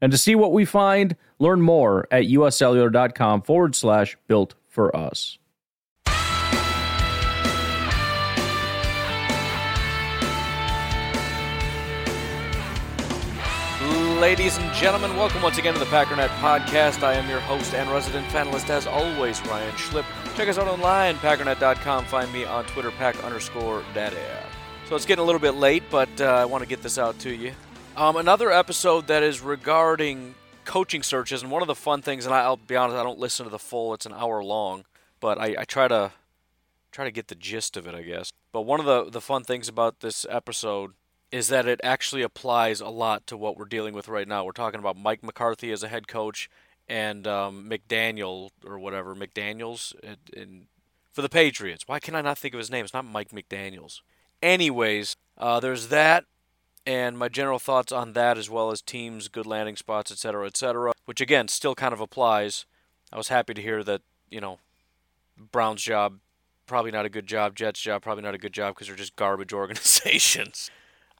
And to see what we find, learn more at uscellular.com forward slash built for us. Ladies and gentlemen, welcome once again to the Packernet Podcast. I am your host and resident panelist, as always, Ryan Schlip. Check us out online, packernet.com. Find me on Twitter, pack underscore daddy. So it's getting a little bit late, but uh, I want to get this out to you. Um, another episode that is regarding coaching searches, and one of the fun things, and I'll be honest, I don't listen to the full. It's an hour long, but I, I try to try to get the gist of it, I guess. But one of the the fun things about this episode is that it actually applies a lot to what we're dealing with right now. We're talking about Mike McCarthy as a head coach and um, McDaniel or whatever McDaniel's in, in, for the Patriots. Why can I not think of his name? It's not Mike McDaniel's. Anyways, uh, there's that, and my general thoughts on that, as well as teams, good landing spots, etc., etc., which again still kind of applies. I was happy to hear that you know Brown's job probably not a good job, Jets job probably not a good job because they're just garbage organizations.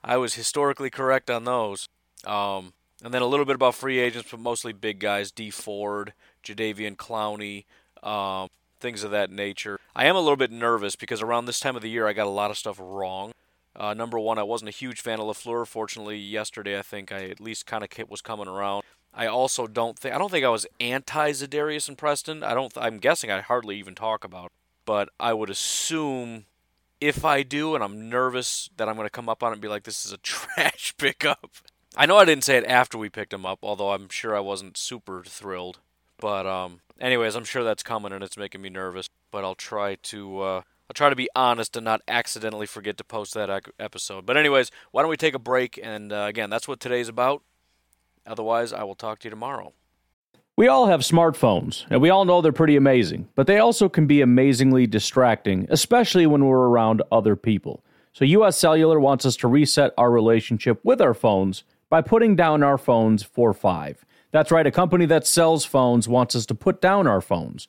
I was historically correct on those. Um, and then a little bit about free agents, but mostly big guys: Dee Ford, Jadeveon Clowney, um, things of that nature. I am a little bit nervous because around this time of the year, I got a lot of stuff wrong. Uh, number one, I wasn't a huge fan of Lafleur. Fortunately, yesterday I think I at least kind of was coming around. I also don't think I don't think I was anti Za'Darius and Preston. I don't. I'm guessing I hardly even talk about, but I would assume if I do, and I'm nervous that I'm going to come up on it and be like, this is a trash pickup. I know I didn't say it after we picked him up, although I'm sure I wasn't super thrilled. But um, anyways, I'm sure that's coming and it's making me nervous. But I'll try to uh, I'll try to be honest and not accidentally forget to post that episode. But anyways, why don't we take a break? And uh, again, that's what today's about. Otherwise, I will talk to you tomorrow. We all have smartphones, and we all know they're pretty amazing, but they also can be amazingly distracting, especially when we're around other people. So, US Cellular wants us to reset our relationship with our phones by putting down our phones for five. That's right, a company that sells phones wants us to put down our phones.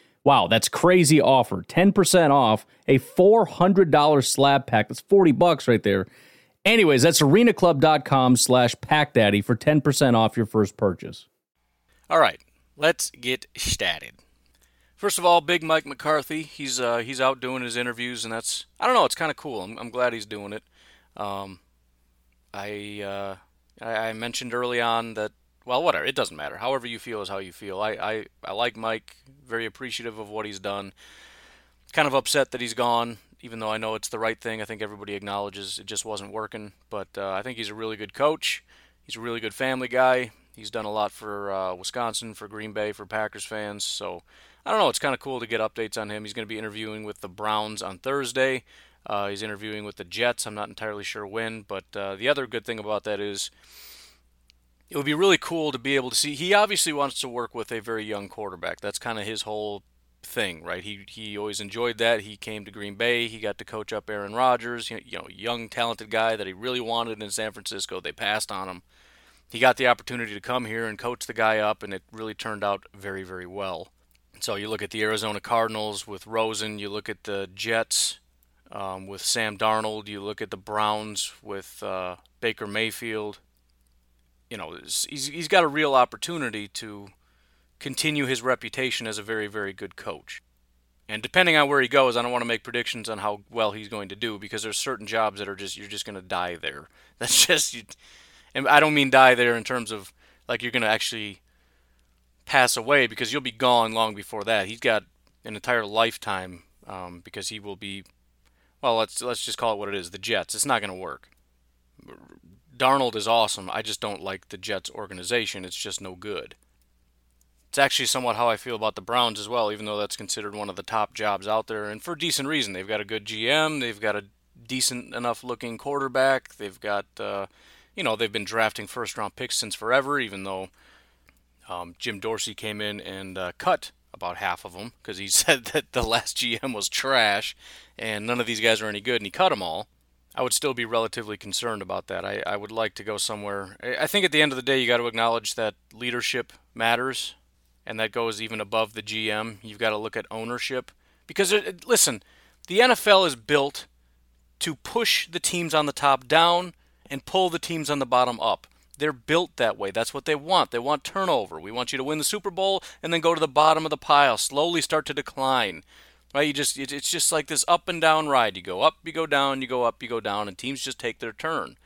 Wow, that's crazy offer. 10% off a $400 slab pack. That's 40 bucks right there. Anyways, that's arenaclub.com slash packdaddy for 10% off your first purchase. All right, let's get started. First of all, Big Mike McCarthy. He's uh, he's out doing his interviews, and that's I don't know. It's kind of cool. I'm, I'm glad he's doing it. Um, I, uh, I I mentioned early on that well, whatever. It doesn't matter. However you feel is how you feel. I, I, I like Mike. Very appreciative of what he's done. Kind of upset that he's gone, even though I know it's the right thing. I think everybody acknowledges it just wasn't working. But uh, I think he's a really good coach. He's a really good family guy. He's done a lot for uh, Wisconsin, for Green Bay, for Packers fans. So I don't know. It's kind of cool to get updates on him. He's going to be interviewing with the Browns on Thursday. Uh, he's interviewing with the Jets. I'm not entirely sure when, but uh, the other good thing about that is it would be really cool to be able to see. He obviously wants to work with a very young quarterback. That's kind of his whole thing, right? He he always enjoyed that. He came to Green Bay. He got to coach up Aaron Rodgers, you know, young talented guy that he really wanted in San Francisco. They passed on him he got the opportunity to come here and coach the guy up, and it really turned out very, very well. So you look at the Arizona Cardinals with Rosen, you look at the Jets um, with Sam Darnold, you look at the Browns with uh, Baker Mayfield. You know, he's, he's got a real opportunity to continue his reputation as a very, very good coach. And depending on where he goes, I don't want to make predictions on how well he's going to do because there's certain jobs that are just you're just going to die there. That's just you, and I don't mean die there in terms of like you're going to actually pass away because you'll be gone long before that. He's got an entire lifetime um, because he will be well, let's let's just call it what it is, the Jets. It's not going to work. Darnold is awesome. I just don't like the Jets organization. It's just no good. It's actually somewhat how I feel about the Browns as well, even though that's considered one of the top jobs out there, and for decent reason. They've got a good GM, they've got a decent enough looking quarterback, they've got, uh, you know, they've been drafting first round picks since forever, even though um, Jim Dorsey came in and uh, cut about half of them because he said that the last GM was trash and none of these guys are any good, and he cut them all. I would still be relatively concerned about that. I, I would like to go somewhere. I think at the end of the day, you got to acknowledge that leadership matters and that goes even above the GM. You've got to look at ownership because it, listen, the NFL is built to push the teams on the top down and pull the teams on the bottom up. They're built that way. That's what they want. They want turnover. We want you to win the Super Bowl and then go to the bottom of the pile, slowly start to decline. Right? You just it's just like this up and down ride. You go up, you go down, you go up, you go down, and teams just take their turn.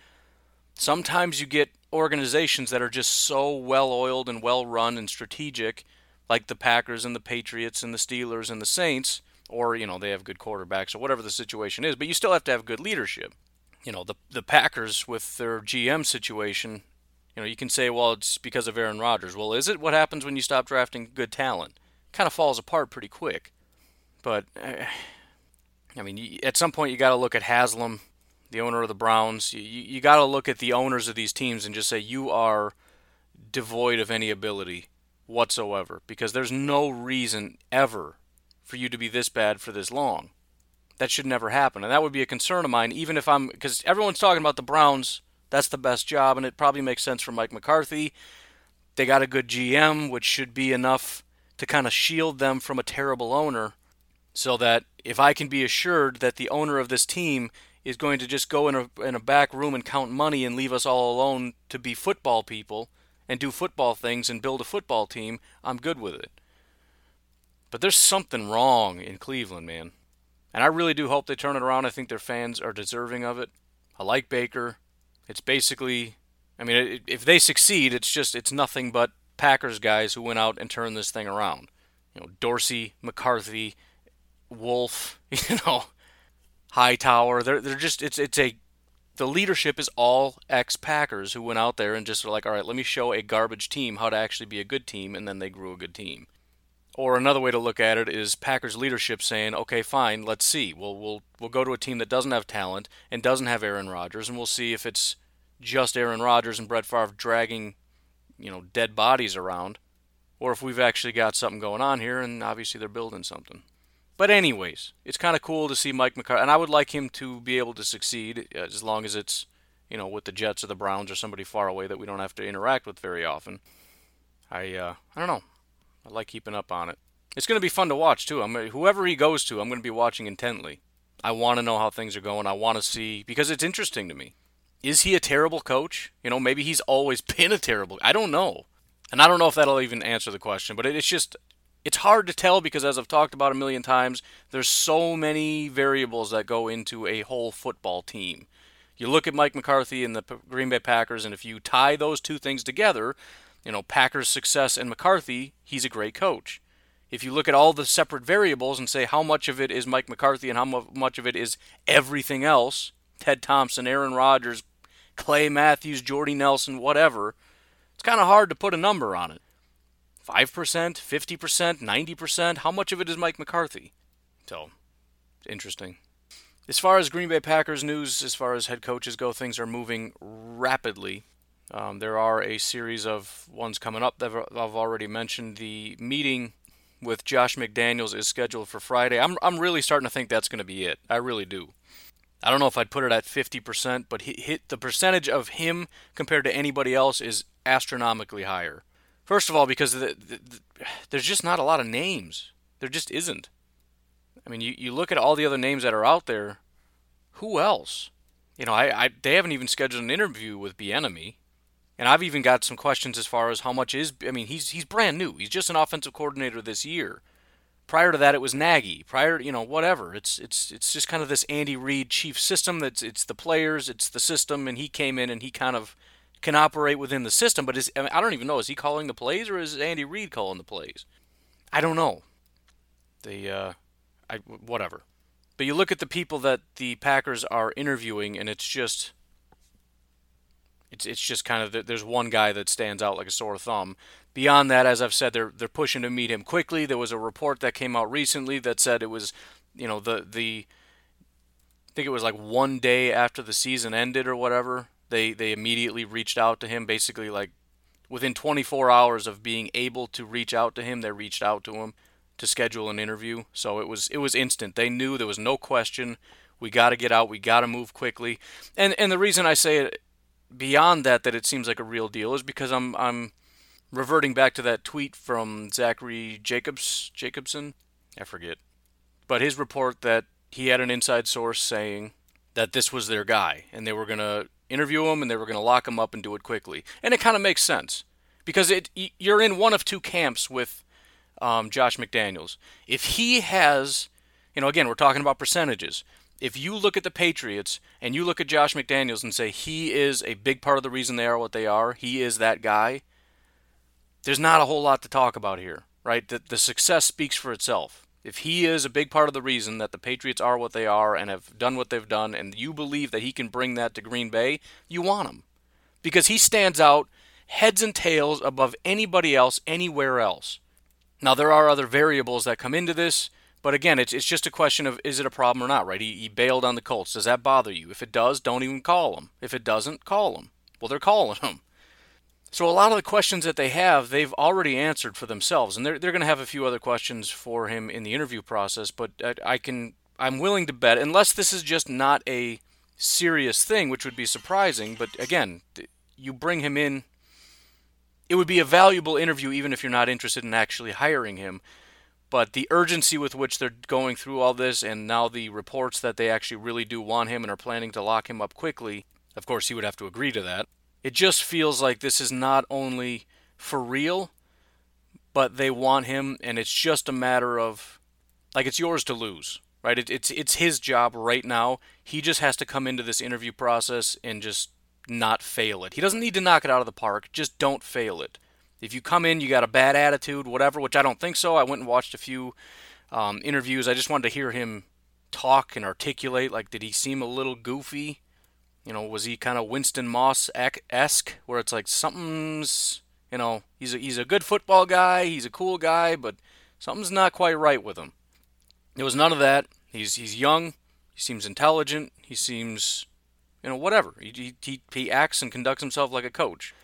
Sometimes you get organizations that are just so well oiled and well run and strategic, like the Packers and the Patriots and the Steelers and the Saints, or you know they have good quarterbacks or whatever the situation is, but you still have to have good leadership. You know the the Packers with their GM situation, you know you can say well it's because of Aaron Rodgers. Well, is it? What happens when you stop drafting good talent? Kind of falls apart pretty quick. But uh, I mean, at some point you got to look at Haslam the owner of the Browns. You, you got to look at the owners of these teams and just say you are devoid of any ability whatsoever because there's no reason ever for you to be this bad for this long. That should never happen. And that would be a concern of mine, even if I'm, because everyone's talking about the Browns. That's the best job, and it probably makes sense for Mike McCarthy. They got a good GM, which should be enough to kind of shield them from a terrible owner so that if I can be assured that the owner of this team is going to just go in a in a back room and count money and leave us all alone to be football people and do football things and build a football team, I'm good with it. But there's something wrong in Cleveland, man. And I really do hope they turn it around. I think their fans are deserving of it. I like Baker. It's basically I mean, if they succeed, it's just it's nothing but Packers guys who went out and turned this thing around. You know, Dorsey, McCarthy, Wolf, you know, Hightower. They're they're just it's it's a the leadership is all ex Packers who went out there and just were like, all right, let me show a garbage team how to actually be a good team, and then they grew a good team. Or another way to look at it is Packers leadership saying, okay, fine, let's see. We'll we'll we'll go to a team that doesn't have talent and doesn't have Aaron Rodgers, and we'll see if it's just Aaron Rodgers and Brett Favre dragging, you know, dead bodies around, or if we've actually got something going on here, and obviously they're building something. But anyways, it's kind of cool to see Mike McCarthy, and I would like him to be able to succeed uh, as long as it's, you know, with the Jets or the Browns or somebody far away that we don't have to interact with very often. I uh, I don't know. I like keeping up on it. It's going to be fun to watch too. I'm whoever he goes to, I'm going to be watching intently. I want to know how things are going. I want to see because it's interesting to me. Is he a terrible coach? You know, maybe he's always been a terrible. I don't know. And I don't know if that'll even answer the question, but it's just it's hard to tell because as I've talked about a million times, there's so many variables that go into a whole football team. You look at Mike McCarthy and the Green Bay Packers, and if you tie those two things together, you know, Packers' success and McCarthy, he's a great coach. If you look at all the separate variables and say how much of it is Mike McCarthy and how much of it is everything else, Ted Thompson, Aaron Rodgers, Clay Matthews, Jordy Nelson, whatever, it's kind of hard to put a number on it. 5%, 50%, 90%? How much of it is Mike McCarthy? So, interesting. As far as Green Bay Packers news, as far as head coaches go, things are moving rapidly. Um, there are a series of ones coming up that I've already mentioned. The meeting with Josh McDaniels is scheduled for Friday. I'm, I'm really starting to think that's going to be it. I really do. I don't know if I'd put it at 50%, but hit the percentage of him compared to anybody else is astronomically higher. First of all, because the, the, the, there's just not a lot of names. There just isn't. I mean, you, you look at all the other names that are out there. Who else? You know, I, I they haven't even scheduled an interview with Bieniemy, and I've even got some questions as far as how much is. I mean, he's he's brand new. He's just an offensive coordinator this year. Prior to that, it was Nagy. Prior, you know, whatever. It's it's it's just kind of this Andy Reid chief system. That's it's the players, it's the system, and he came in and he kind of can operate within the system. But is I, mean, I don't even know. Is he calling the plays or is Andy Reid calling the plays? I don't know. The uh, I whatever. But you look at the people that the Packers are interviewing, and it's just it's it's just kind of there's one guy that stands out like a sore thumb. Beyond that, as I've said, they're they're pushing to meet him quickly. There was a report that came out recently that said it was, you know, the the I think it was like one day after the season ended or whatever. They they immediately reached out to him, basically like within 24 hours of being able to reach out to him, they reached out to him to schedule an interview. So it was it was instant. They knew there was no question. We got to get out. We got to move quickly. And and the reason I say it beyond that that it seems like a real deal is because I'm I'm reverting back to that tweet from Zachary Jacobs Jacobson. I forget. But his report that he had an inside source saying that this was their guy and they were going to interview him and they were going to lock him up and do it quickly. And it kind of makes sense because it you're in one of two camps with um, Josh McDaniels. If he has, you know, again, we're talking about percentages. If you look at the Patriots and you look at Josh McDaniels and say he is a big part of the reason they are what they are, he is that guy, there's not a whole lot to talk about here, right? The, the success speaks for itself. If he is a big part of the reason that the Patriots are what they are and have done what they've done, and you believe that he can bring that to Green Bay, you want him. Because he stands out heads and tails above anybody else anywhere else. Now, there are other variables that come into this, but again, it's, it's just a question of is it a problem or not, right? He, he bailed on the Colts. Does that bother you? If it does, don't even call him. If it doesn't, call him. Well, they're calling him. So a lot of the questions that they have, they've already answered for themselves, and they're they're going to have a few other questions for him in the interview process. But I, I, can I'm willing to bet, unless this is just not a serious thing, which would be surprising. But again, you bring him in it would be a valuable interview even if you're not interested in actually hiring him. But the urgency with which they're going through all this, and now the reports that they actually really do want him and are planning to lock him up quickly, of course, he would have to agree to that. It just feels like this is not only for real, but they want him, and it's just a matter of, like, it's yours to lose, right? It, it's it's his job right now. He just has to come into this interview process and just not fail it. He doesn't need to knock it out of the park, just don't fail it. If you come in, you got a bad attitude, whatever, which I don't think so. I went and watched a few um, interviews. I just wanted to hear him talk and articulate. Like, did he seem a little goofy? You know, was he kind of Winston Moss esque, where it's like something's, you know, he's a, he's a good football guy, he's a cool guy, but something's not quite right with him. There was none of that. He's he's young, he seems intelligent, he seems you know, whatever. He, he, he acts and conducts himself like a coach.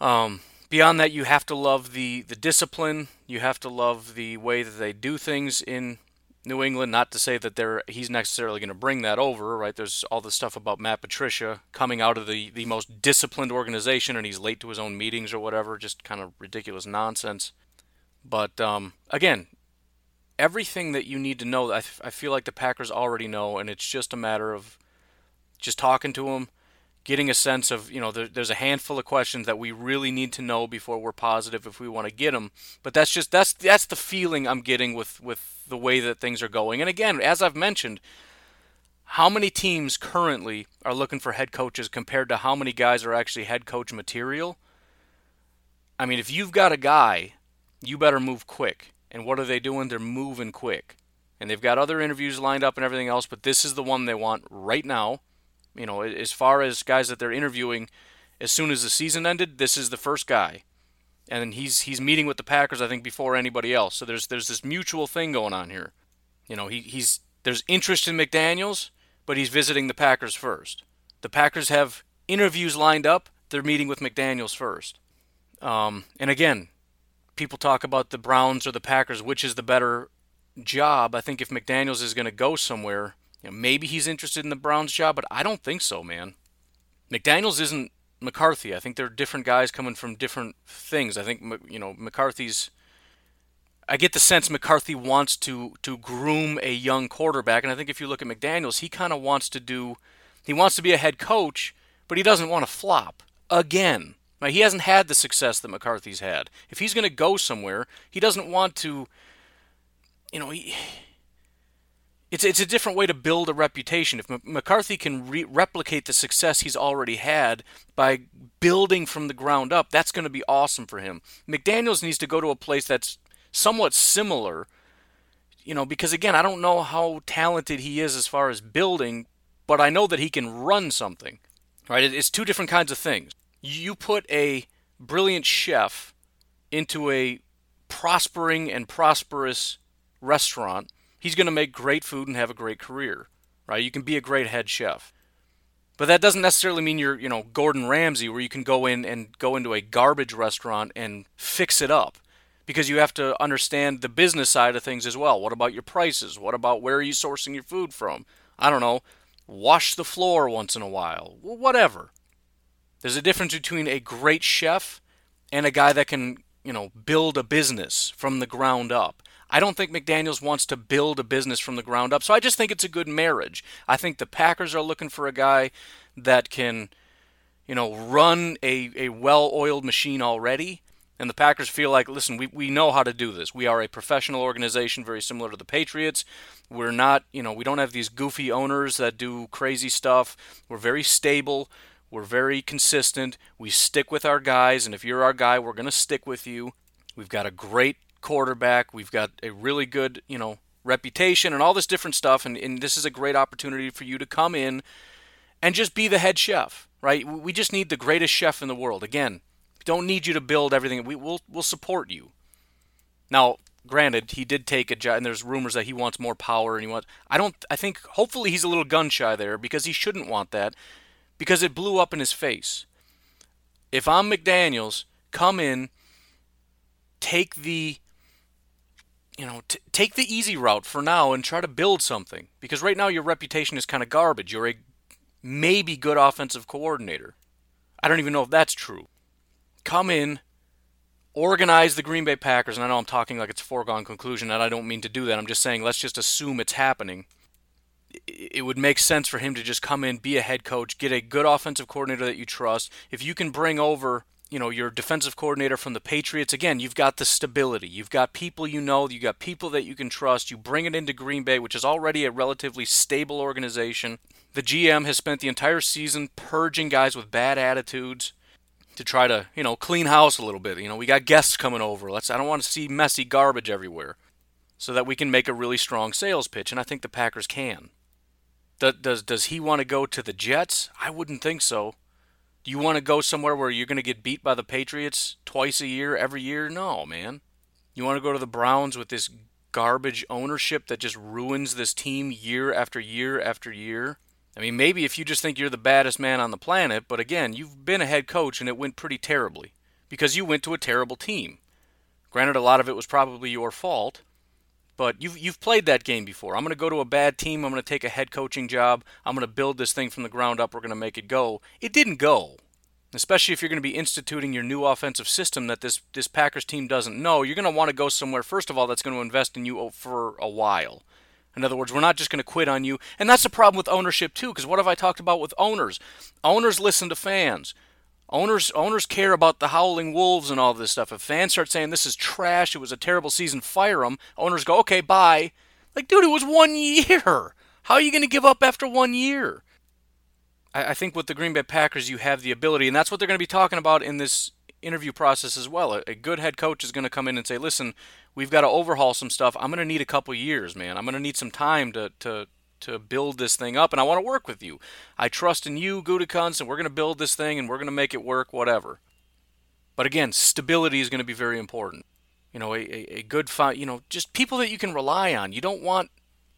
Um, beyond that, you have to love the, the discipline. You have to love the way that they do things in New England. Not to say that they're he's necessarily going to bring that over, right? There's all the stuff about Matt Patricia coming out of the, the most disciplined organization and he's late to his own meetings or whatever. Just kind of ridiculous nonsense. But um, again, everything that you need to know, I, I feel like the Packers already know, and it's just a matter of just talking to him, getting a sense of, you know, there, there's a handful of questions that we really need to know before we're positive if we want to get them. But that's just that's that's the feeling I'm getting with with the way that things are going. And again, as I've mentioned, how many teams currently are looking for head coaches compared to how many guys are actually head coach material? I mean, if you've got a guy, you better move quick. And what are they doing? They're moving quick. And they've got other interviews lined up and everything else, but this is the one they want right now. You know, as far as guys that they're interviewing, as soon as the season ended, this is the first guy, and he's he's meeting with the Packers, I think, before anybody else. So there's there's this mutual thing going on here. You know, he, he's there's interest in McDaniel's, but he's visiting the Packers first. The Packers have interviews lined up. They're meeting with McDaniel's first. Um, and again, people talk about the Browns or the Packers, which is the better job. I think if McDaniel's is going to go somewhere, you know, maybe he's interested in the Browns job, but I don't think so, man. McDaniels isn't McCarthy. I think they're different guys coming from different things. I think you know McCarthy's. I get the sense McCarthy wants to to groom a young quarterback, and I think if you look at McDaniel's, he kind of wants to do. He wants to be a head coach, but he doesn't want to flop again. Now, he hasn't had the success that McCarthy's had. If he's going to go somewhere, he doesn't want to. You know, he, it's it's a different way to build a reputation. If M- McCarthy can re- replicate the success he's already had by building from the ground up, that's going to be awesome for him. McDaniel's needs to go to a place that's somewhat similar, you know, because again, I don't know how talented he is as far as building, but I know that he can run something. Right? It's two different kinds of things. You put a brilliant chef into a prospering and prosperous restaurant he's going to make great food and have a great career, right? You can be a great head chef. But that doesn't necessarily mean you're, you know, Gordon Ramsay where you can go in and go into a garbage restaurant and fix it up because you have to understand the business side of things as well. What about your prices? What about where are you sourcing your food from? I don't know. Wash the floor once in a while. Whatever. There's a difference between a great chef and a guy that can, you know, build a business from the ground up. I don't think McDaniels wants to build a business from the ground up. So I just think it's a good marriage. I think the Packers are looking for a guy that can, you know, run a, a well oiled machine already. And the Packers feel like, listen, we, we know how to do this. We are a professional organization, very similar to the Patriots. We're not, you know, we don't have these goofy owners that do crazy stuff. We're very stable. We're very consistent. We stick with our guys. And if you're our guy, we're going to stick with you. We've got a great quarterback. We've got a really good, you know, reputation and all this different stuff. And, and this is a great opportunity for you to come in and just be the head chef, right? We just need the greatest chef in the world. Again, don't need you to build everything. We will we'll support you. Now, granted, he did take a job, and there's rumors that he wants more power, and he wants. I don't. I think hopefully he's a little gun shy there because he shouldn't want that, because it blew up in his face. If I'm McDaniel's, come in, take the you know, t- take the easy route for now and try to build something. Because right now your reputation is kind of garbage. You're a maybe good offensive coordinator. I don't even know if that's true. Come in, organize the Green Bay Packers, and I know I'm talking like it's a foregone conclusion, and I don't mean to do that. I'm just saying let's just assume it's happening. It would make sense for him to just come in, be a head coach, get a good offensive coordinator that you trust. If you can bring over you know your defensive coordinator from the Patriots. Again you've got the stability. You've got people you know. You've got people that you can trust. You bring it into Green Bay which is already a relatively stable organization. The GM has spent the entire season purging guys with bad attitudes to try to you know clean house a little bit. You know we got guests coming over. Let's I don't want to see messy garbage everywhere so that we can make a really strong sales pitch and I think the Packers can. Does does he want to go to the Jets? I wouldn't think so do you want to go somewhere where you're going to get beat by the Patriots twice a year, every year? No, man. You want to go to the Browns with this garbage ownership that just ruins this team year after year after year? I mean, maybe if you just think you're the baddest man on the planet, but again, you've been a head coach and it went pretty terribly because you went to a terrible team. Granted, a lot of it was probably your fault, but you've you've played that game before. I'm going to go to a bad team. I'm going to take a head coaching job. I'm going to build this thing from the ground up. We're going to make it go. It didn't go. Especially if you're going to be instituting your new offensive system that this this Packers team doesn't know, you're going to want to go somewhere first of all that's going to invest in you for a while. In other words, we're not just going to quit on you. And that's the problem with ownership too because what have I talked about with owners? Owners listen to fans. Owners owners care about the howling wolves and all this stuff. If fans start saying this is trash, it was a terrible season, fire them. Owners go, okay, bye. Like, dude, it was one year. How are you going to give up after one year? I, I think with the Green Bay Packers, you have the ability, and that's what they're going to be talking about in this interview process as well. A, a good head coach is going to come in and say, listen, we've got to overhaul some stuff. I'm going to need a couple years, man. I'm going to need some time to, to to build this thing up, and I want to work with you. I trust in you, Gutekunst, and we're going to build this thing, and we're going to make it work, whatever. But again, stability is going to be very important. You know, a, a, a good, fi- you know, just people that you can rely on. You don't want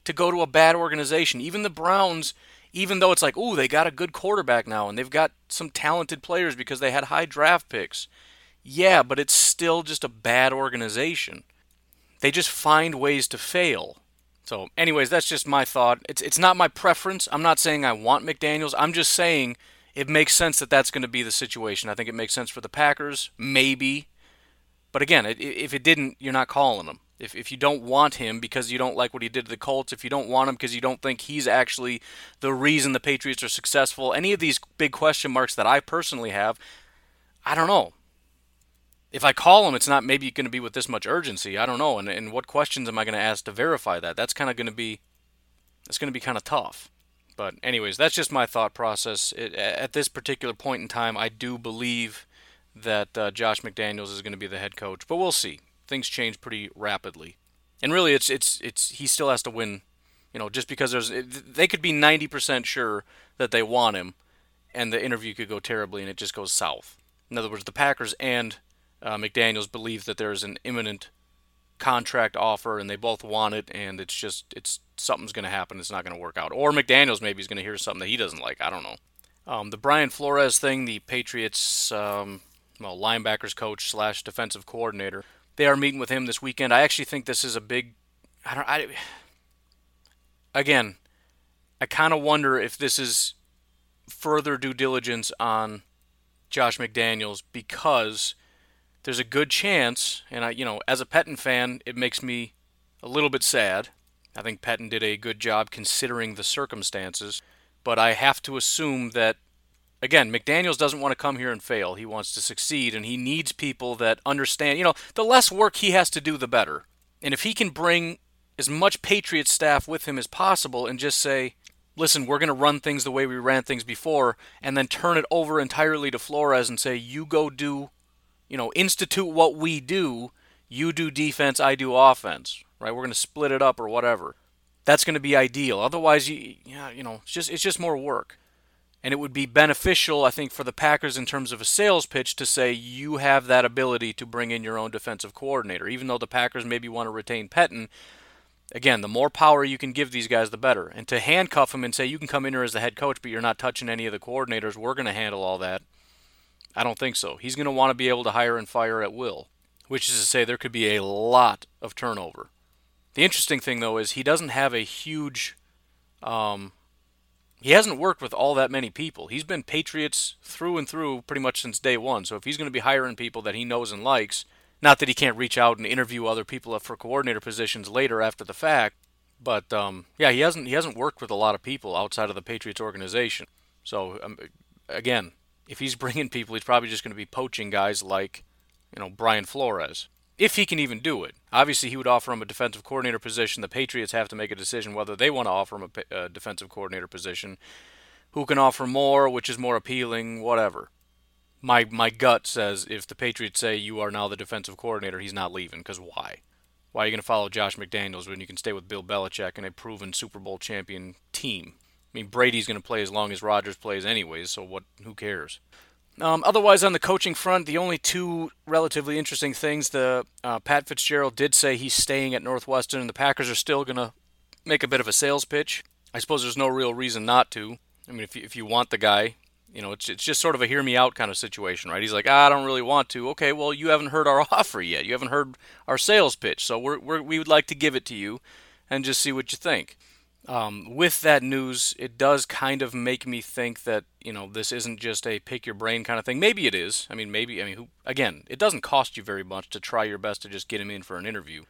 to go to a bad organization. Even the Browns, even though it's like, oh, they got a good quarterback now, and they've got some talented players because they had high draft picks. Yeah, but it's still just a bad organization. They just find ways to fail. So, anyways, that's just my thought. It's it's not my preference. I'm not saying I want McDaniels. I'm just saying it makes sense that that's going to be the situation. I think it makes sense for the Packers, maybe. But again, if it didn't, you're not calling him. If, if you don't want him because you don't like what he did to the Colts, if you don't want him because you don't think he's actually the reason the Patriots are successful, any of these big question marks that I personally have, I don't know. If I call him, it's not maybe going to be with this much urgency. I don't know. And, and what questions am I going to ask to verify that? That's kind of going to be, that's going to be kind of tough. But anyways, that's just my thought process. It, at this particular point in time, I do believe that uh, Josh McDaniels is going to be the head coach, but we'll see. Things change pretty rapidly, and really, it's it's it's he still has to win. You know, just because there's they could be 90% sure that they want him, and the interview could go terribly, and it just goes south. In other words, the Packers and uh, McDaniels believe that there is an imminent contract offer and they both want it and it's just it's something's going to happen it's not going to work out. Or mcdaniels maybe is going to hear something that he doesn't like i don't know. Um, the brian flores thing the patriots um, well linebackers coach slash defensive coordinator they are meeting with him this weekend. I actually think this is a big i don't i again i kind of wonder if this is further due diligence on josh mcdaniels because there's a good chance, and I, you know, as a Pettine fan, it makes me a little bit sad. I think Pettine did a good job considering the circumstances, but I have to assume that, again, McDaniels doesn't want to come here and fail. He wants to succeed, and he needs people that understand. You know, the less work he has to do, the better. And if he can bring as much Patriot staff with him as possible and just say, listen, we're going to run things the way we ran things before, and then turn it over entirely to Flores and say, you go do you know, institute what we do. You do defense, I do offense, right? We're going to split it up or whatever. That's going to be ideal. Otherwise, you, yeah, you know, it's just it's just more work. And it would be beneficial, I think, for the Packers in terms of a sales pitch to say you have that ability to bring in your own defensive coordinator. Even though the Packers maybe want to retain Pettine, again, the more power you can give these guys, the better. And to handcuff them and say you can come in here as the head coach, but you're not touching any of the coordinators, we're going to handle all that. I don't think so. He's going to want to be able to hire and fire at will, which is to say there could be a lot of turnover. The interesting thing, though, is he doesn't have a huge. Um, he hasn't worked with all that many people. He's been Patriots through and through pretty much since day one. So if he's going to be hiring people that he knows and likes, not that he can't reach out and interview other people for coordinator positions later after the fact, but um, yeah, he hasn't he hasn't worked with a lot of people outside of the Patriots organization. So um, again, if he's bringing people, he's probably just going to be poaching guys like, you know, Brian Flores. If he can even do it. Obviously, he would offer him a defensive coordinator position. The Patriots have to make a decision whether they want to offer him a, a defensive coordinator position. Who can offer more, which is more appealing, whatever. My my gut says if the Patriots say you are now the defensive coordinator, he's not leaving. Because why? Why are you going to follow Josh McDaniels when you can stay with Bill Belichick and a proven Super Bowl champion team? I mean, Brady's going to play as long as Rodgers plays, anyways. So what? Who cares? Um, otherwise, on the coaching front, the only two relatively interesting things: the uh, Pat Fitzgerald did say he's staying at Northwestern, and the Packers are still going to make a bit of a sales pitch. I suppose there's no real reason not to. I mean, if you, if you want the guy, you know, it's it's just sort of a hear me out kind of situation, right? He's like, ah, I don't really want to. Okay, well, you haven't heard our offer yet. You haven't heard our sales pitch, so we're, we're we would like to give it to you, and just see what you think. Um, with that news, it does kind of make me think that you know this isn't just a pick your brain kind of thing. Maybe it is. I mean, maybe. I mean, who, again, it doesn't cost you very much to try your best to just get him in for an interview,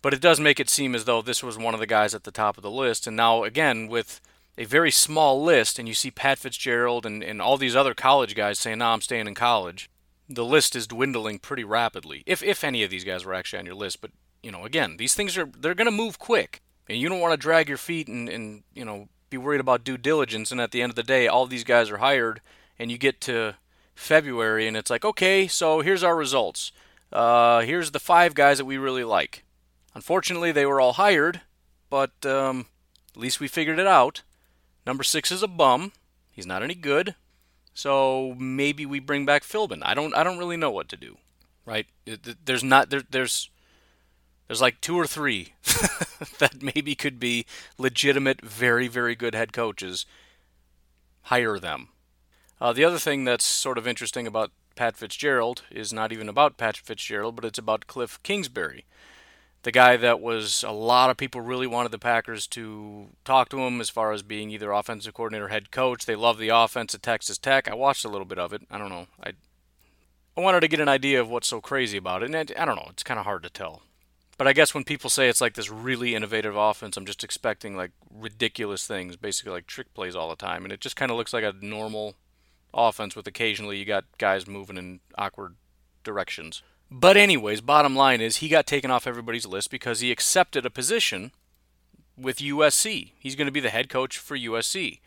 but it does make it seem as though this was one of the guys at the top of the list. And now, again, with a very small list, and you see Pat Fitzgerald and, and all these other college guys saying, "No, nah, I'm staying in college." The list is dwindling pretty rapidly. If if any of these guys were actually on your list, but you know, again, these things are they're going to move quick and you don't want to drag your feet and, and you know be worried about due diligence and at the end of the day all these guys are hired and you get to february and it's like okay so here's our results. Uh, here's the five guys that we really like. Unfortunately they were all hired but um, at least we figured it out. Number six is a bum. He's not any good. So maybe we bring back philbin. I don't i don't really know what to do right? There's not there, there's there's like two or three that maybe could be legitimate, very, very good head coaches. Hire them. Uh, the other thing that's sort of interesting about Pat Fitzgerald is not even about Pat Fitzgerald, but it's about Cliff Kingsbury. the guy that was a lot of people really wanted the Packers to talk to him as far as being either offensive coordinator, or head coach. They love the offense at Texas Tech. I watched a little bit of it. I don't know. I I wanted to get an idea of what's so crazy about it, and I, I don't know. It's kind of hard to tell. But I guess when people say it's like this really innovative offense, I'm just expecting like ridiculous things, basically like trick plays all the time, and it just kind of looks like a normal offense with occasionally you got guys moving in awkward directions. But, anyways, bottom line is he got taken off everybody's list because he accepted a position with USC. He's going to be the head coach for USC.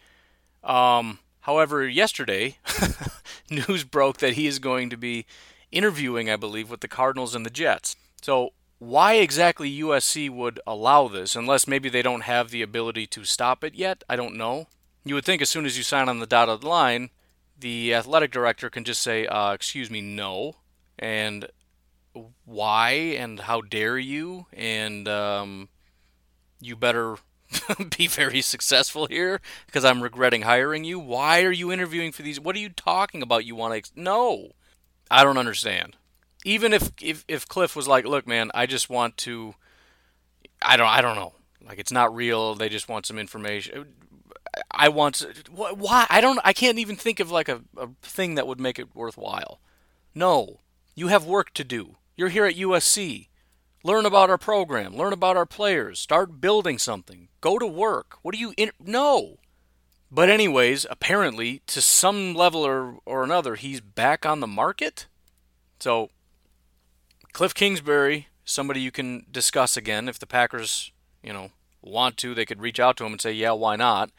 Um, however, yesterday, news broke that he is going to be interviewing, I believe, with the Cardinals and the Jets. So, why exactly USC would allow this, unless maybe they don't have the ability to stop it yet, I don't know. You would think as soon as you sign on the dotted line, the athletic director can just say, uh, "Excuse me, no," and why and how dare you and um, you better be very successful here because I'm regretting hiring you. Why are you interviewing for these? What are you talking about? You want to ex- no, I don't understand. Even if, if if Cliff was like, look, man, I just want to, I don't I don't know, like it's not real. They just want some information. I want why I don't I can't even think of like a, a thing that would make it worthwhile. No, you have work to do. You're here at USC. Learn about our program. Learn about our players. Start building something. Go to work. What do you in- no? But anyways, apparently to some level or, or another, he's back on the market. So Cliff Kingsbury, somebody you can discuss again if the Packers, you know, want to, they could reach out to him and say, "Yeah, why not?"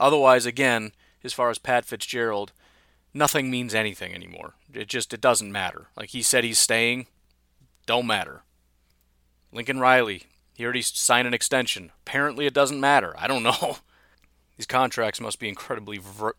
Otherwise, again, as far as Pat Fitzgerald, nothing means anything anymore. It just it doesn't matter. Like he said he's staying. Don't matter. Lincoln Riley, he already signed an extension. Apparently, it doesn't matter. I don't know. These contracts must be incredibly ver-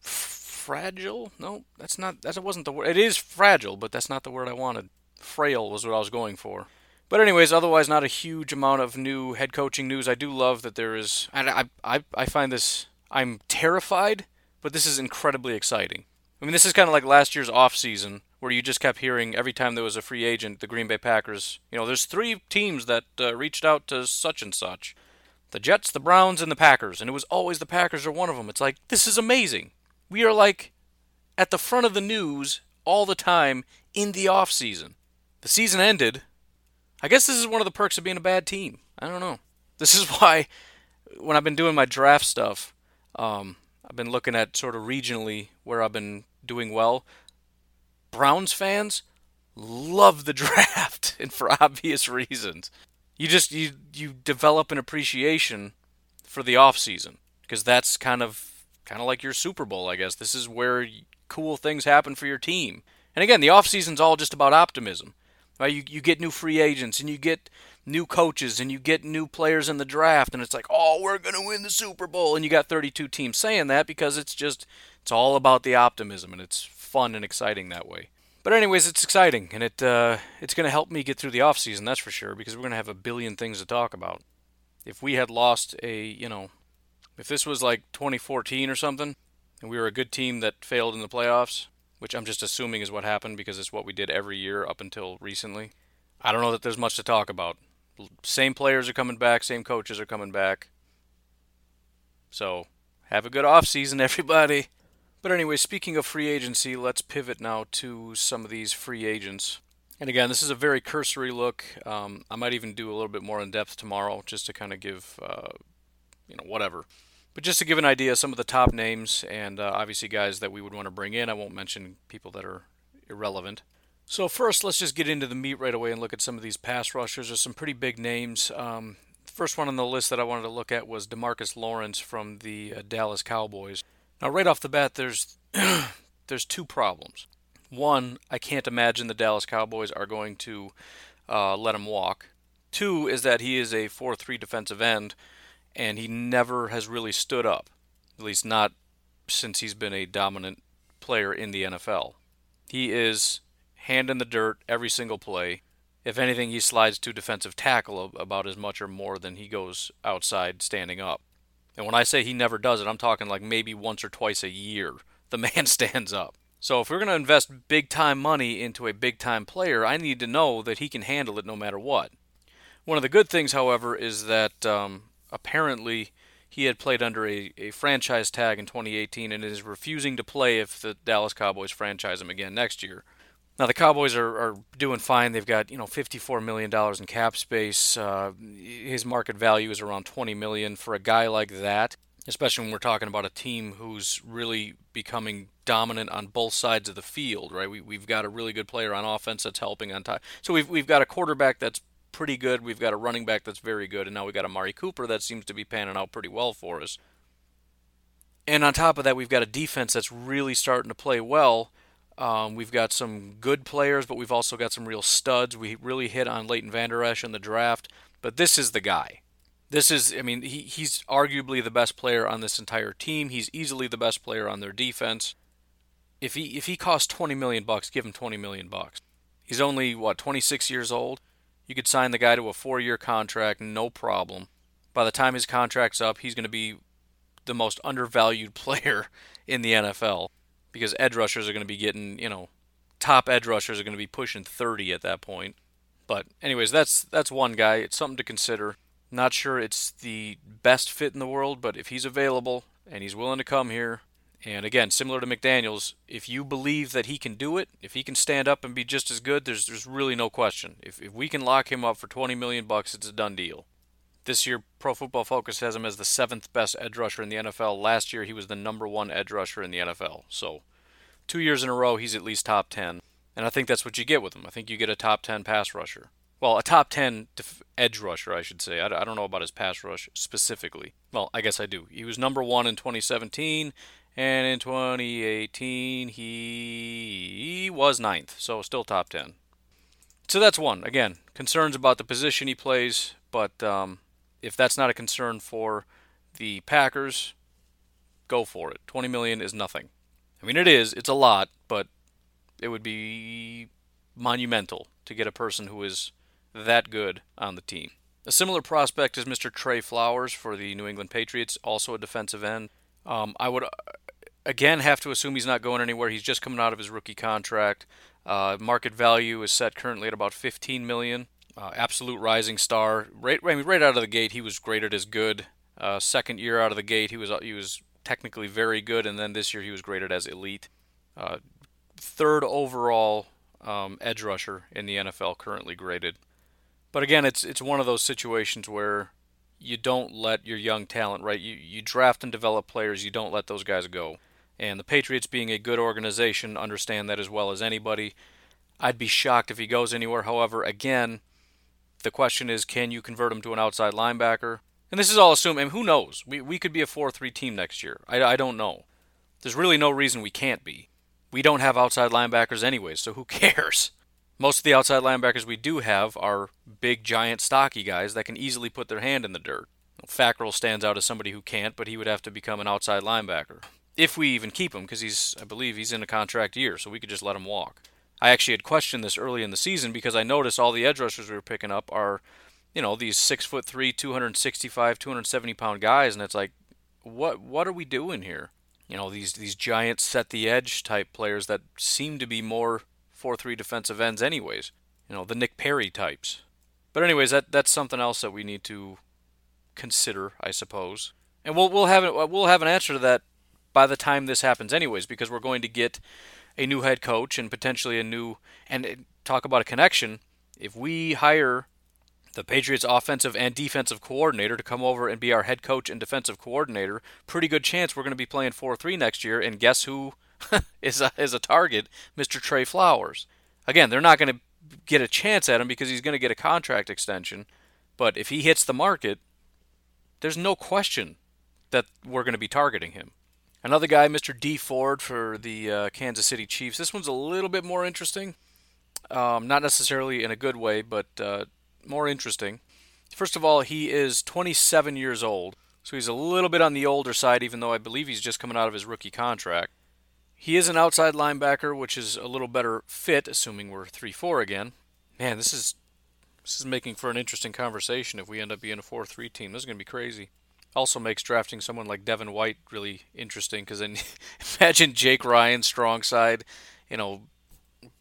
fragile. No, that's not. That wasn't the word. It is fragile, but that's not the word I wanted. Frail was what I was going for. But anyways, otherwise, not a huge amount of new head coaching news. I do love that there is. I, I, I find this. I'm terrified, but this is incredibly exciting. I mean, this is kind of like last year's off season where you just kept hearing every time there was a free agent, the Green Bay Packers, you know, there's three teams that uh, reached out to such and such the Jets, the Browns, and the Packers. And it was always the Packers are one of them. It's like, this is amazing. We are like at the front of the news all the time in the off season. The season ended. I guess this is one of the perks of being a bad team. I don't know. This is why when I've been doing my draft stuff, um, I've been looking at sort of regionally where I've been doing well. Browns fans love the draft and for obvious reasons. You just you you develop an appreciation for the off season because that's kind of kind of like your Super Bowl, I guess. This is where cool things happen for your team. And again, the off season's all just about optimism. Right? You you get new free agents and you get new coaches and you get new players in the draft and it's like, "Oh, we're going to win the Super Bowl." And you got 32 teams saying that because it's just it's all about the optimism and it's fun and exciting that way. But anyways, it's exciting and it uh, it's going to help me get through the off season, that's for sure, because we're going to have a billion things to talk about. If we had lost a, you know, if this was like 2014 or something, and we were a good team that failed in the playoffs, which I'm just assuming is what happened because it's what we did every year up until recently. I don't know that there's much to talk about. Same players are coming back, same coaches are coming back. So, have a good off season, everybody. But anyway, speaking of free agency, let's pivot now to some of these free agents. And again, this is a very cursory look. Um, I might even do a little bit more in depth tomorrow, just to kind of give, uh, you know, whatever. But just to give an idea, some of the top names, and uh, obviously guys that we would want to bring in. I won't mention people that are irrelevant. So first, let's just get into the meat right away and look at some of these pass rushers. There's some pretty big names. Um, the first one on the list that I wanted to look at was Demarcus Lawrence from the uh, Dallas Cowboys. Now, right off the bat, there's there's two problems. One, I can't imagine the Dallas Cowboys are going to uh, let him walk. Two is that he is a 4-3 defensive end, and he never has really stood up. At least not since he's been a dominant player in the NFL. He is hand in the dirt every single play. If anything, he slides to defensive tackle about as much or more than he goes outside standing up. And when I say he never does it, I'm talking like maybe once or twice a year. The man stands up. So if we're going to invest big time money into a big time player, I need to know that he can handle it no matter what. One of the good things, however, is that um, apparently he had played under a, a franchise tag in 2018 and is refusing to play if the Dallas Cowboys franchise him again next year. Now the Cowboys are, are doing fine. They've got you know 54 million dollars in cap space. Uh, his market value is around 20 million for a guy like that, especially when we're talking about a team who's really becoming dominant on both sides of the field. Right? We, we've got a really good player on offense that's helping on top. So we've we've got a quarterback that's pretty good. We've got a running back that's very good, and now we've got Amari Cooper that seems to be panning out pretty well for us. And on top of that, we've got a defense that's really starting to play well. Um, we've got some good players, but we've also got some real studs. We really hit on Leighton Vander Esch in the draft, but this is the guy. This is, I mean, he, he's arguably the best player on this entire team. He's easily the best player on their defense. If he if he costs 20 million bucks, give him 20 million bucks. He's only what 26 years old. You could sign the guy to a four year contract, no problem. By the time his contract's up, he's going to be the most undervalued player in the NFL because edge rushers are going to be getting, you know, top edge rushers are going to be pushing 30 at that point. But anyways, that's that's one guy. It's something to consider. Not sure it's the best fit in the world, but if he's available and he's willing to come here, and again, similar to McDaniels, if you believe that he can do it, if he can stand up and be just as good, there's there's really no question. If if we can lock him up for 20 million bucks, it's a done deal. This year, Pro Football Focus has him as the seventh best edge rusher in the NFL. Last year, he was the number one edge rusher in the NFL. So, two years in a row, he's at least top 10. And I think that's what you get with him. I think you get a top 10 pass rusher. Well, a top 10 def- edge rusher, I should say. I, I don't know about his pass rush specifically. Well, I guess I do. He was number one in 2017. And in 2018, he was ninth, so still top 10. So that's one. Again, concerns about the position he plays, but um, if that's not a concern for the Packers, go for it. 20 million is nothing. I mean, it is. It's a lot, but it would be monumental to get a person who is that good on the team. A similar prospect is Mr. Trey Flowers for the New England Patriots, also a defensive end. Um, I would again have to assume he's not going anywhere. He's just coming out of his rookie contract. Uh, market value is set currently at about 15 million. Uh, absolute rising star. Right, I mean, right out of the gate, he was graded as good. Uh, second year out of the gate, he was he was technically very good, and then this year he was graded as elite. Uh, third overall um, edge rusher in the NFL currently graded. But again, it's it's one of those situations where you don't let your young talent right. You you draft and develop players. You don't let those guys go. And the Patriots, being a good organization, understand that as well as anybody. I'd be shocked if he goes anywhere. However, again, the question is, can you convert him to an outside linebacker? And this is all assuming. who knows? We we could be a four-three team next year. I I don't know. There's really no reason we can't be. We don't have outside linebackers anyways, so who cares? Most of the outside linebackers we do have are big, giant, stocky guys that can easily put their hand in the dirt. Fackrell stands out as somebody who can't, but he would have to become an outside linebacker if we even keep him, because he's, I believe, he's in a contract year, so we could just let him walk. I actually had questioned this early in the season because I noticed all the edge rushers we were picking up are, you know, these six foot three, 265, 270 pound guys, and it's like, what what are we doing here? You know, these these giant set the edge type players that seem to be more four three defensive ends, anyways. You know, the Nick Perry types. But anyways, that that's something else that we need to consider, I suppose. And we'll we'll have we'll have an answer to that by the time this happens, anyways, because we're going to get a new head coach and potentially a new and talk about a connection. If we hire the Patriots offensive and defensive coordinator to come over and be our head coach and defensive coordinator, pretty good chance we're going to be playing 4-3 next year and guess who is a, is a target, Mr. Trey Flowers. Again, they're not going to get a chance at him because he's going to get a contract extension, but if he hits the market, there's no question that we're going to be targeting him. Another guy, Mr. Dee Ford for the uh, Kansas City Chiefs. This one's a little bit more interesting. Um, not necessarily in a good way, but uh, more interesting. First of all, he is 27 years old, so he's a little bit on the older side, even though I believe he's just coming out of his rookie contract. He is an outside linebacker, which is a little better fit, assuming we're 3 4 again. Man, this is this is making for an interesting conversation if we end up being a 4 3 team. This is to be crazy also makes drafting someone like Devin White really interesting because then imagine Jake Ryan strong side, you know,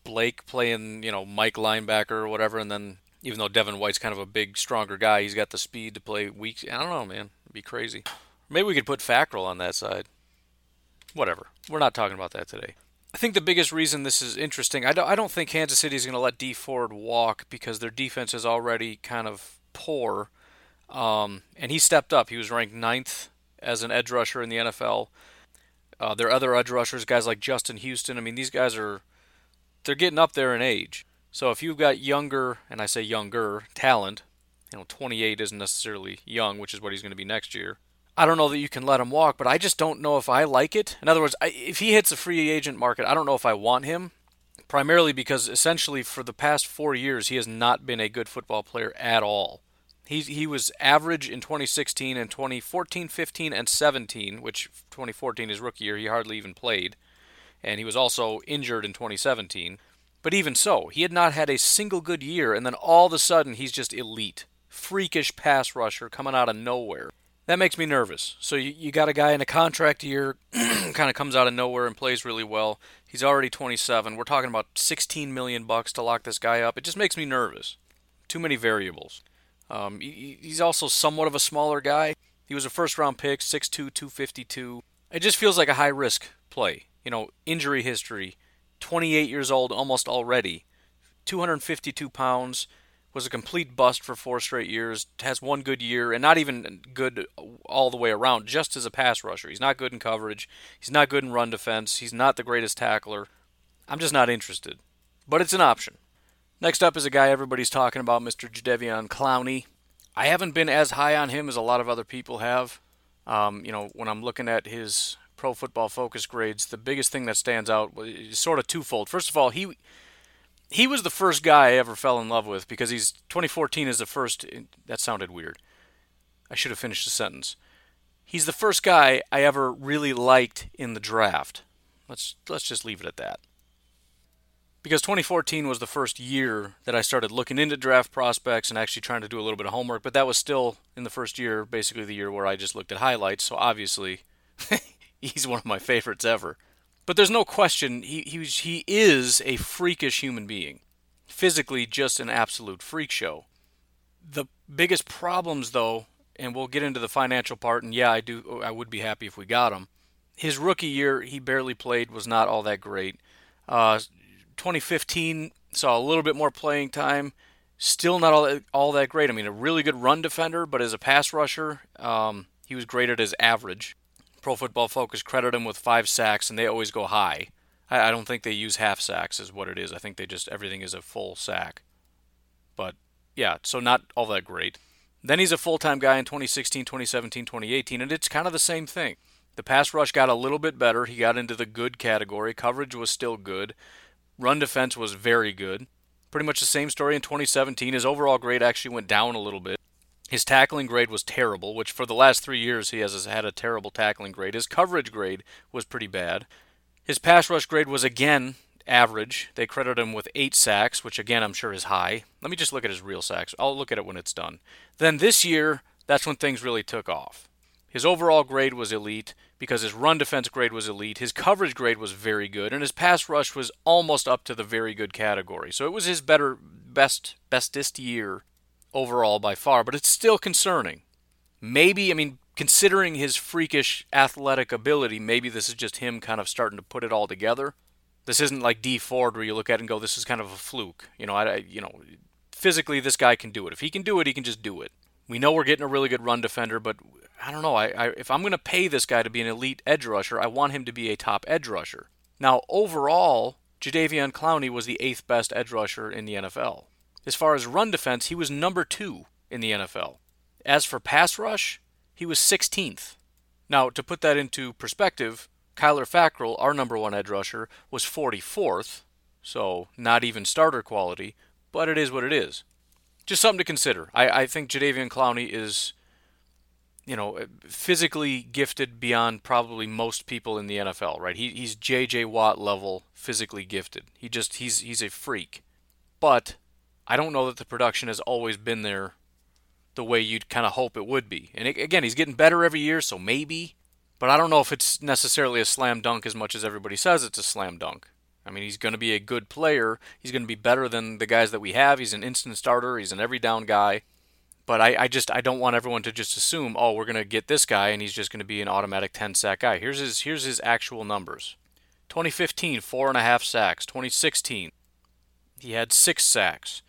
Blake playing, you know, Mike linebacker or whatever, and then Even though Devin White's kind of a big, stronger guy, he's got the speed to play weak. I don't know, man. It'd be crazy. Maybe we could put Fackrell on that side. Whatever. We're not talking about that today. I think the biggest reason this is interesting, I don't, I don't think Kansas City is going to let Dee Ford walk because their defense is already kind of poor. Um, and he stepped up. He was ranked ninth as an edge rusher in the NFL. Uh, there are other edge rushers, guys like Justin Houston. I mean, these guys are they're getting up there in age. So if you've got younger, and I say younger talent, you know, 28 isn't necessarily young, which is what he's going to be next year. I don't know that you can let him walk, but I just don't know if I like it. In other words, I, if he hits the free agent market, I don't know if I want him. Primarily because essentially for the past four years he has not been a good football player at all. He he was average in 2016 and 2014, 15, and 17, which 2014 his rookie year he hardly even played, and he was also injured in 2017. But even so, he had not had a single good year, and then all of a sudden he's just elite, freakish pass rusher coming out of nowhere that makes me nervous. So you, you got a guy in a contract year, kind of comes out of nowhere and plays really well. He's already 27. We're talking about 16 million bucks to lock this guy up. It just makes me nervous. Too many variables. Um, he, he's also somewhat of a smaller guy. He was a first round pick, 6'2", 252. It just feels like a high risk play. You know, injury history, 28 years old almost already, 252 pounds was a complete bust for four straight years, has one good year, and not even good all the way around, just as a pass rusher. He's not good in coverage. He's not good in run defense. He's not the greatest tackler. I'm just not interested. But it's an option. Next up is a guy everybody's talking about, Mr. Jadeveon Clowney. I haven't been as high on him as a lot of other people have. Um, you know, when I'm looking at his pro football focus grades, the biggest thing that stands out is sort of twofold. First of all, he he was the first guy I ever fell in love with because he's 2014 is the first. That sounded weird. I should have finished the sentence. He's the first guy I ever really liked in the draft. Let's let's just leave it at that. Because 2014 was the first year that I started looking into draft prospects and actually trying to do a little bit of homework, but that was still in the first year, basically the year where I just looked at highlights, so obviously he's one of my favorites ever. But there's no question he he, he is a freakish human being. Physically just an absolute freak show. The biggest problems though, and we'll get into the financial part and yeah, I do I would be happy if we got him. His rookie year he barely played was not all that great. Uh, 2015 saw a little bit more playing time. Still not all that, all that great. I mean, a really good run defender, but as a pass rusher, um, he was graded as average. Pro Football Focus credit him with five sacks, and they always go high. I, I don't think they use half sacks, is what it is. I think they just everything is a full sack. But yeah, so not all that great. Then he's a full time guy in 2016, 2017, 2018, and it's kind of the same thing. The pass rush got a little bit better. He got into the good category. Coverage was still good. Run defense was very good. Pretty much the same story in 2017. His overall grade actually went down a little bit. His tackling grade was terrible, which for the last three years he has had a terrible tackling grade. His coverage grade was pretty bad. His pass rush grade was again average. They credit him with eight sacks, which again I'm sure is high. Let me just look at his real sacks. I'll look at it when it's done. Then this year, that's when things really took off. His overall grade was elite because his run defense grade was elite, his coverage grade was very good, and his pass rush was almost up to the very good category. So it was his better best bestest year overall by far, but it's still concerning. Maybe, I mean, considering his freakish athletic ability, maybe this is just him kind of starting to put it all together. This isn't like Dee Ford where you look at and go, "This is kind of a fluke." You know, I, you know, physically this guy can do it. If he can do it, he can just do it. We know we're getting a really good run defender, but I don't know. I, I if I'm going to pay this guy to be an elite edge rusher, I want him to be a top edge rusher. Now, overall, Jadeveon Clowney was the eighth best edge rusher in the NFL. As far as run defense, he was number two in the NFL. As for pass rush, he was 16th. Now, to put that into perspective, Kyler Fackrell, our number one edge rusher, was 44th, so not even starter quality, but it is what it is. Just something to consider. I, I think Jadeveon Clowney is, you know, physically gifted beyond probably most people in the NFL. Right? He, he's J.J. Watt level physically gifted. He just he's he's a freak. But I don't know that the production has always been there the way you'd kind of hope it would be. And it, again, he's getting better every year, so maybe. But I don't know if it's necessarily a slam dunk as much as everybody says it's a slam dunk. I mean, he's going to be a good player. He's going to be better than the guys that we have. He's an instant starter. He's an every down guy. But I, I just I don't want everyone to just assume, oh, we're going to get this guy and he's just going to be an automatic 10 sack guy. Here's his here's his actual numbers. 2015, four and a half sacks. 2016, he had six sacks.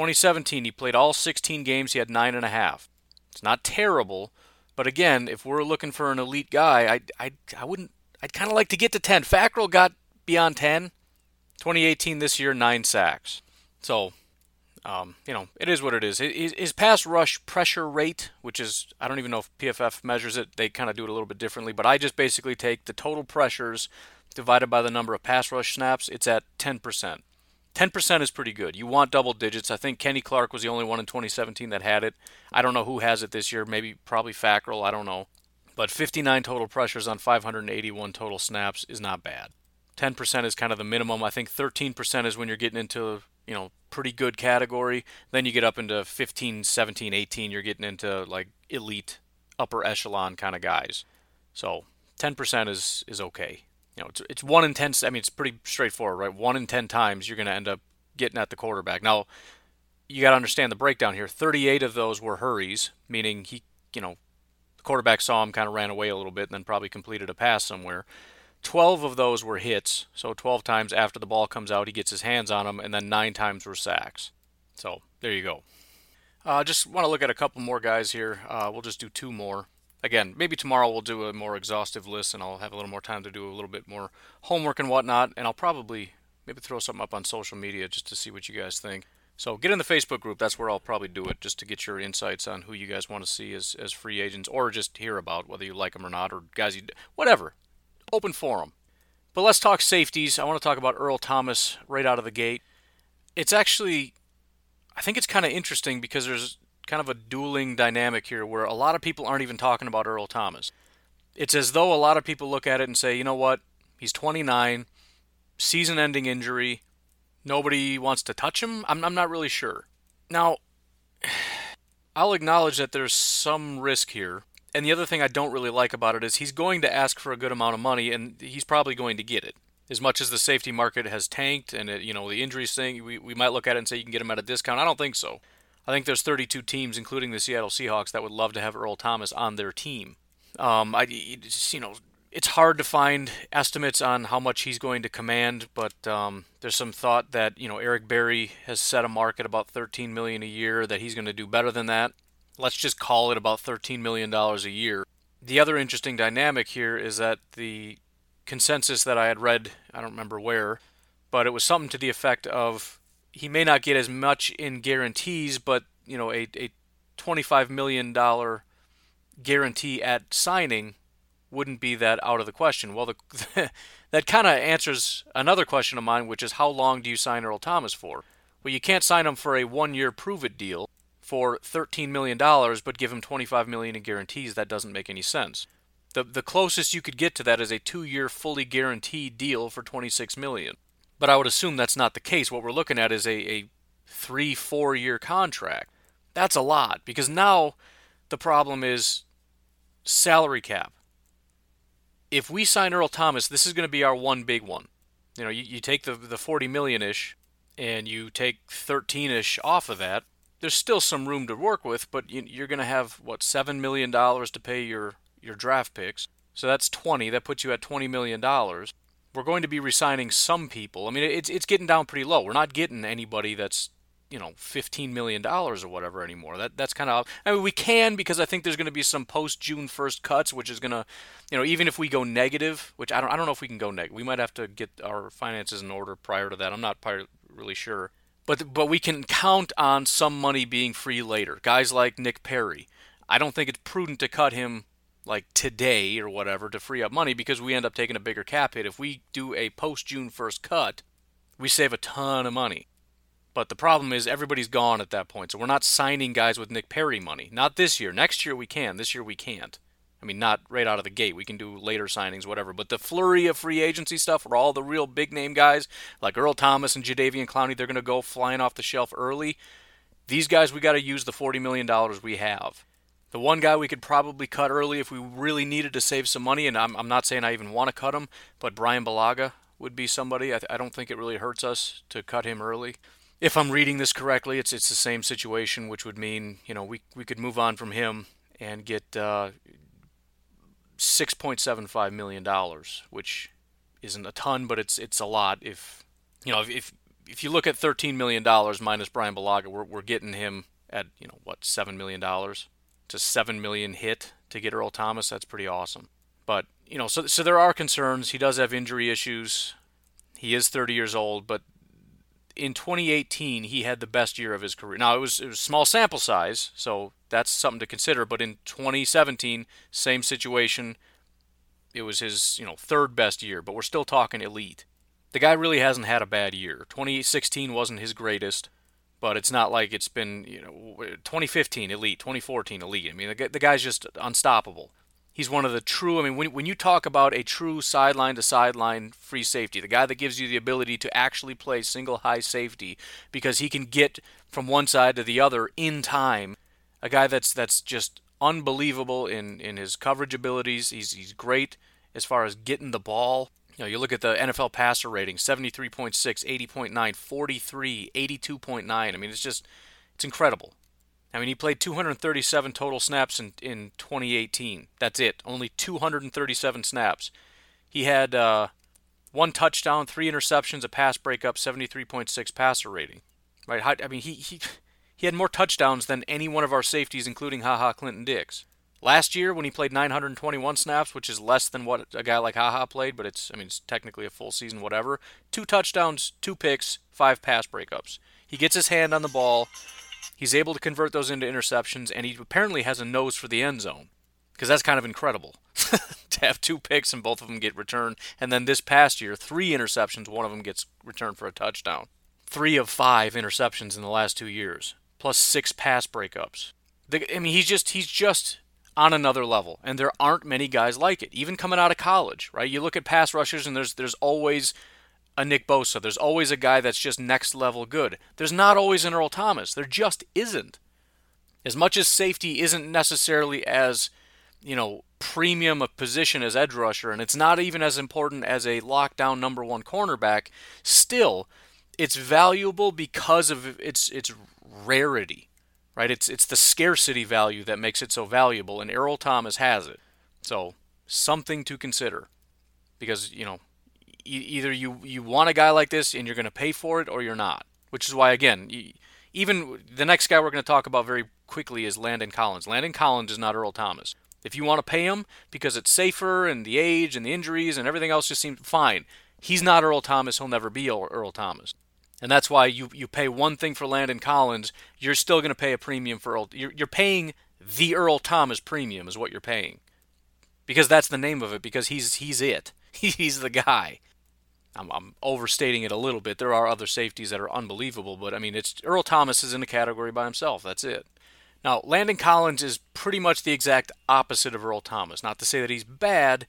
2017, he played all 16 games. He had nine and a half. It's not terrible, but again, if we're looking for an elite guy, I I I wouldn't. I'd kind of like to get to 10. Fackrell got beyond 10. 2018 this year, nine sacks. So, um, you know, it is what it is. His, his pass rush pressure rate, which is I don't even know if PFF measures it. They kind of do it a little bit differently, but I just basically take the total pressures divided by the number of pass rush snaps. It's at 10%. 10% is pretty good. You want double digits. I think Kenny Clark was the only one in 2017 that had it. I don't know who has it this year. Maybe probably Fackrell. I don't know. But 59 total pressures on 581 total snaps is not bad. 10% is kind of the minimum. I think 13% is when you're getting into, you know, pretty good category. Then you get up into 15, 17, 18, you're getting into like elite upper echelon kind of guys. So, 10% is is okay know, it's, it's one in ten. I mean, it's pretty straightforward, right? One in ten times you're going to end up getting at the quarterback. Now, you got to understand the breakdown here. 38 of those were hurries, meaning he, you know, the quarterback saw him, kind of ran away a little bit, and then probably completed a pass somewhere. 12 of those were hits, so 12 times after the ball comes out, he gets his hands on them, and then nine times were sacks. So there you go. Uh, just want to look at a couple more guys here. Uh, we'll just do two more again, maybe tomorrow we'll do a more exhaustive list and I'll have a little more time to do a little bit more homework and whatnot. And I'll probably maybe throw something up on social media just to see what you guys think. So get in the Facebook group. That's where I'll probably do it, just to get your insights on who you guys want to see as, as free agents, or just hear about whether you like them or not, or guys you whatever. Open forum. But let's talk safeties. I want to talk about Earl Thomas right out of the gate. It's actually, I think it's kind of interesting because there's kind of a dueling dynamic here where a lot of people aren't even talking about Earl Thomas. It's as though a lot of people look at it and say, you know what, he's 29, season ending injury, nobody wants to touch him. I'm, I'm not really sure. Now, I'll acknowledge that there's some risk here. And the other thing I don't really like about it is he's going to ask for a good amount of money, and he's probably going to get it. As much as the safety market has tanked, and it, you know the injuries thing, we, we might look at it and say you can get him at a discount. I don't think so. I think there's 32 teams, including the Seattle Seahawks, that would love to have Earl Thomas on their team. Um, I, you know, it's hard to find estimates on how much he's going to command, but um, there's some thought that you know Eric Berry has set a mark at about 13 million a year that he's going to do better than that. Let's just call it about 13 million dollars a year. The other interesting dynamic here is that the consensus that I had read, I don't remember where, but it was something to the effect of he may not get as much in guarantees, but you know, a, a $25 million guarantee at signing wouldn't be that out of the question. Well, the, that kind of answers another question of mine, which is how long do you sign Earl Thomas for? Well, you can't sign him for a one-year prove-it deal for $13 million, but give him 25 million in guarantees. That doesn't make any sense. The, the closest you could get to that is a two-year fully guaranteed deal for $26 million. But I would assume that's not the case. What we're looking at is a, a three, four year contract. That's a lot because now the problem is salary cap. If we sign Earl Thomas, this is going to be our one big one. You know, you, you take the, the 40 million ish and you take 13 ish off of that. There's still some room to work with, but you, you're going to have, what, $7 million to pay your, your draft picks. So that's 20. That puts you at $20 million we're going to be resigning some people. I mean, it's it's getting down pretty low. We're not getting anybody that's you know fifteen million dollars or whatever anymore. That that's kind of I mean we can because I think there's going to be some post June first cuts, which is going to you know even if we go negative, which I don't I don't know if we can go negative. We might have to get our finances in order prior to that. I'm not really sure. But but we can count on some money being free later. Guys like Nick Perry. I don't think it's prudent to cut him like today or whatever to free up money because we end up taking a bigger cap hit. If we do a post June 1st cut, we save a ton of money. But the problem is everybody's gone at that point. So we're not signing guys with Nick Perry money. Not this year. Next year we can. This year we can't. I mean, not right out of the gate. We can do later signings, whatever. But the flurry of free agency stuff, where all the real big name guys like Earl Thomas and Jadeveon Clowney, they're going to go flying off the shelf early. These guys, we got to use the $40 million we have. The one guy we could probably cut early if we really needed to save some money, and I'm, I'm not saying I even want to cut him, but Bryan Bulaga would be somebody. I, I don't think it really hurts us to cut him early. If I'm reading this correctly, it's it's the same situation, which would mean you know we we could move on from him and get uh, six point seven five million dollars, which isn't a ton, but it's it's a lot. If you know if if you look at thirteen million dollars minus Bryan Bulaga, we're we're getting him at you know what seven million dollars. To seven million hit to get Earl Thomas. That's pretty awesome. But you know, so so there are concerns. He does have injury issues. He is 30 years old, but in 2018 he had the best year of his career. Now it was it was small sample size, so that's something to consider. But in 2017, same situation. It was his you know third best year, but we're still talking elite. The guy really hasn't had a bad year. 2016 wasn't his greatest but it's not like it's been you know 2015 elite 2014 elite. I mean the, the guy's just unstoppable. He's one of the true i mean when, when you talk about a true sideline to sideline free safety the guy that gives you the ability to actually play single high safety because he can get from one side to the other in time a guy that's that's just unbelievable in in his coverage abilities. He's he's great as far as getting the ball you know, you look at the NFL passer rating 73.6, 80.9, 43, 82.9. I mean, it's just, it's incredible. I mean, he played 237 total snaps in, in 2018. That's it. Only 237 snaps. He had uh, one touchdown, three interceptions, a pass breakup, 73.6 passer rating. Right? I mean, he, he, he had more touchdowns than any one of our safeties, including Ha Ha Clinton Dix. Last year, when he played 921 snaps, which is less than what a guy like Haha played, but it's I mean it's technically a full season, whatever. Two touchdowns, two picks, five pass breakups. He gets his hand on the ball. He's able to convert those into interceptions, and he apparently has a nose for the end zone, because that's kind of incredible to have two picks and both of them get returned. And then this past year, three interceptions, one of them gets returned for a touchdown. Three of five interceptions in the last two years, plus six pass breakups. I mean, he's just he's just on another level, and there aren't many guys like it. Even coming out of college, right? You look at pass rushers, and there's there's always a Nick Bosa. There's always a guy that's just next level good. There's not always an Earl Thomas. There just isn't. As much as safety isn't necessarily as you know premium a position as edge rusher, and it's not even as important as a lockdown number one cornerback. Still, it's valuable because of its its rarity right? It's it's the scarcity value that makes it so valuable, and Earl Thomas has it. So something to consider, because you know, e- either you you want a guy like this and you're going to pay for it, or you're not. Which is why, again, even the next guy we're going to talk about very quickly is Landon Collins. Landon Collins is not Earl Thomas. If you want to pay him because it's safer and the age and the injuries and everything else just seems fine, he's not Earl Thomas. He'll never be Earl Thomas. And that's why you, you pay one thing for Landon Collins, you're still going to pay a premium for Earl. You're, you're paying the Earl Thomas premium, is what you're paying. Because that's the name of it, because he's, he's it. He's the guy. I'm, I'm overstating it a little bit. There are other safeties that are unbelievable, but I mean, it's Earl Thomas is in a category by himself. That's it. Now, Landon Collins is pretty much the exact opposite of Earl Thomas. Not to say that he's bad,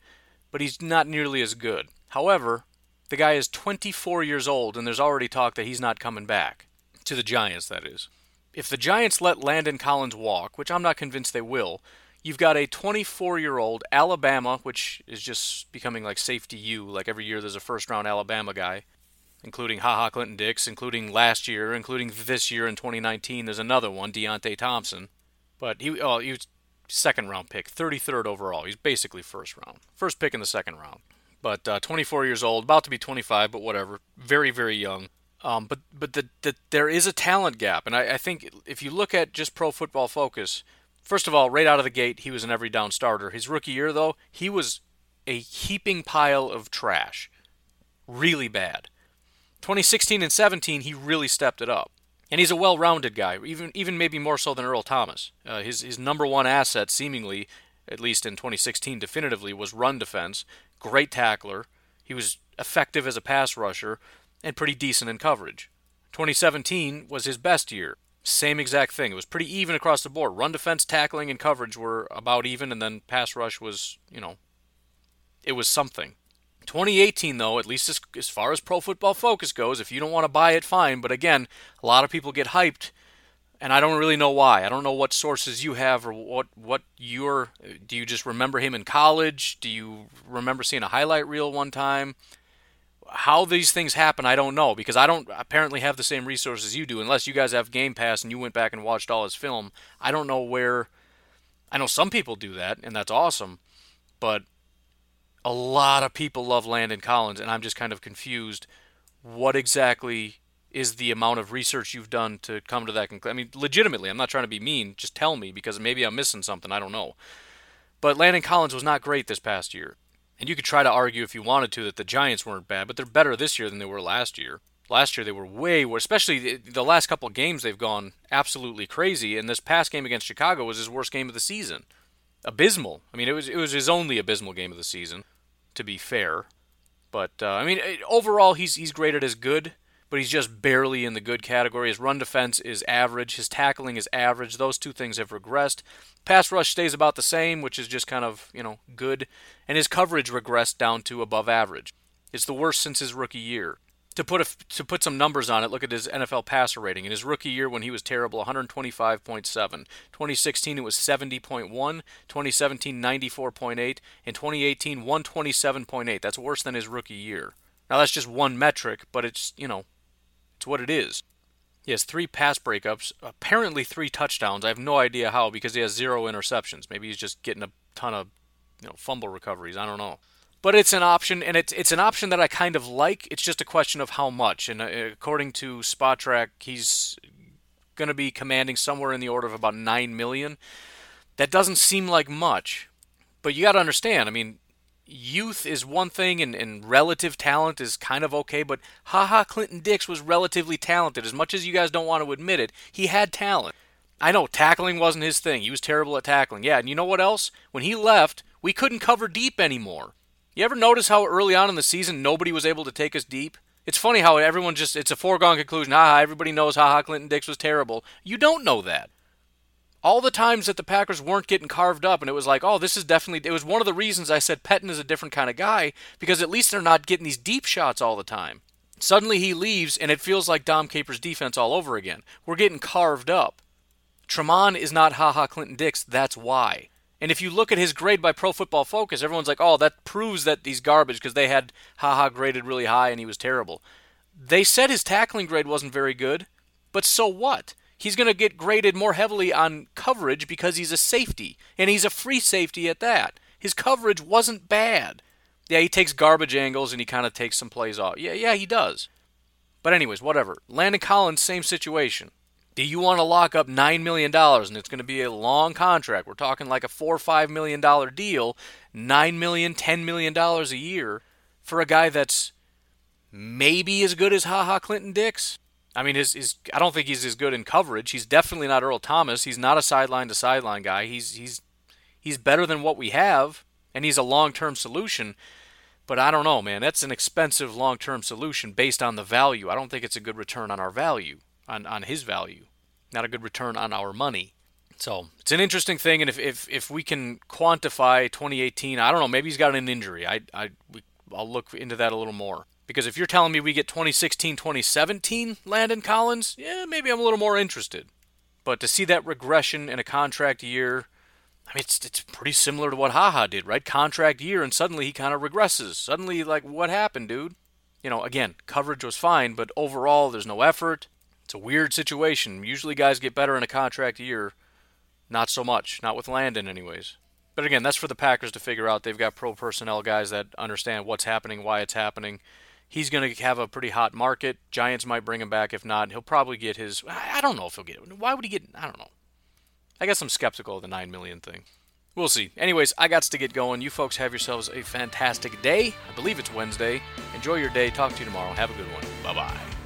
but he's not nearly as good. However, the guy is 24 years old, and there's already talk that he's not coming back. To the Giants, that is. If the Giants let Landon Collins walk, which I'm not convinced they will, you've got a 24 year old Alabama, which is just becoming like safety U. Like every year there's a first round Alabama guy, including Ha Ha Clinton Dix, including last year, including this year in 2019. There's another one, Deionte Thompson. But he, oh, he was second round pick, 33rd overall. He's basically first round. First pick in the second round but uh, 24 years old, about to be 25, but whatever. Very, very young. Um, but but the, the, there is a talent gap, and I, I think if you look at just Pro Football Focus, first of all, right out of the gate, he was an every down starter. His rookie year, though, he was a heaping pile of trash, really bad. 2016 and 17, he really stepped it up, and he's a well-rounded guy, even even maybe more so than Earl Thomas. Uh, his his number one asset, seemingly, at least in 2016, definitively was run defense great tackler. He was effective as a pass rusher and pretty decent in coverage. 2017 was his best year. Same exact thing. It was pretty even across the board. Run defense, tackling, and coverage were about even, and then pass rush was, you know, it was something. 2018, though, at least as, as far as Pro Football Focus goes, if you don't want to buy it, fine. But again, a lot of people get hyped and I don't really know why. I don't know what sources you have or what what your do you just remember him in college? Do you remember seeing a highlight reel one time? how these things happen, I don't know because I don't apparently have the same resources you do. Unless you guys have Game Pass and you went back and watched all his film, I don't know where. I know some people do that, and that's awesome, but a lot of people love Landon Collins, and I'm just kind of confused. What exactly is the amount of research you've done to come to that conclusion? I mean, legitimately, I'm not trying to be mean. Just tell me because maybe I'm missing something. I don't know. But Landon Collins was not great this past year. And you could try to argue if you wanted to that the Giants weren't bad, but they're better this year than they were last year. Last year they were way worse, especially the last couple games they've gone absolutely crazy. And this past game against Chicago was his worst game of the season. Abysmal. I mean, it was it was his only abysmal game of the season, to be fair. But uh, I mean, overall he's he's graded as good but he's just barely in the good category. His run defense is average, his tackling is average. Those two things have regressed. Pass rush stays about the same, which is just kind of, you know, good, and his coverage regressed down to above average. It's the worst since his rookie year. To put a, to put some numbers on it, look at his NFL passer rating. In his rookie year, when he was terrible, 125.7. 2016, it was 70.1. 2017, 94.8. In 2018, 127.8. That's worse than his rookie year. Now that's just one metric, but it's you know it's what it is. He has three pass breakups, apparently three touchdowns. I have no idea how because he has zero interceptions. Maybe he's just getting a ton of you know fumble recoveries. I don't know. But it's an option, and it's it's an option that I kind of like. It's just a question of how much. And uh, according to Spotrac, he's going to be commanding somewhere in the order of about nine million. That doesn't seem like much, but you got to understand. I mean, youth is one thing and, and relative talent is kind of okay, but Ha Ha Clinton Dix was relatively talented. As much as you guys don't want to admit it, he had talent. I know tackling wasn't his thing. He was terrible at tackling. Yeah, and you know what else? When he left, we couldn't cover deep anymore. You ever notice how early on in the season nobody was able to take us deep? It's funny how everyone just it's a foregone conclusion. Haha, everybody knows Ha Ha Clinton Dix was terrible. You don't know that all the times that the Packers weren't getting carved up, and it was like, oh, this is definitely. It was one of the reasons I said Pettine is a different kind of guy because at least they're not getting these deep shots all the time. Suddenly he leaves, and it feels like Dom Capers' defense all over again. We're getting carved up. Tramon is not Ha Ha Clinton Dix. That's why. And if you look at his grade by Pro Football Focus, everyone's like, oh, that proves that he's garbage because they had haha graded really high and he was terrible. They said his tackling grade wasn't very good, but so what? He's going to get graded more heavily on coverage because he's a safety, and he's a free safety at that. His coverage wasn't bad. Yeah, he takes garbage angles and he kind of takes some plays off. Yeah, yeah, he does. But anyways, whatever. Landon Collins, same situation. Do you want to lock up $9 million and it's going to be a long contract? We're talking like a 4 or $5 million deal, $9 million, $10 million a year for a guy that's maybe as good as Ha Ha Clinton Dix? I mean, his I don't think he's as good in coverage. He's definitely not Earl Thomas. He's not a sideline to sideline guy. He's he's he's better than what we have, and he's a long term solution. But I don't know, man. That's an expensive long term solution based on the value. I don't think it's a good return on our value, on, on his value. Not a good return on our money. So it's an interesting thing, and if, if, if we can quantify 2018, I don't know, maybe he's got an injury. I, I, we, I'll look into that a little more. Because if you're telling me we get 2016 2017 Landon Collins, yeah, maybe I'm a little more interested. But to see that regression in a contract year, I mean, it's, it's pretty similar to what Haha did, right? Contract year, and suddenly he kind of regresses. Suddenly, like, what happened, dude? You know, again, coverage was fine, but overall, there's no effort. It's a weird situation. Usually, guys get better in a contract year. Not so much. Not with Landon, anyways. But again, that's for the Packers to figure out. They've got pro personnel guys that understand what's happening, why it's happening he's going to have a pretty hot market. Giants might bring him back. If not, he'll probably get his. I don't know if he'll get it. Why would he get? I don't know. I guess I'm skeptical of the nine million thing. We'll see. Anyways, I got to get going. You folks have yourselves a fantastic day. I believe it's Wednesday. Enjoy your day. Talk to you tomorrow. Have a good one. Bye bye.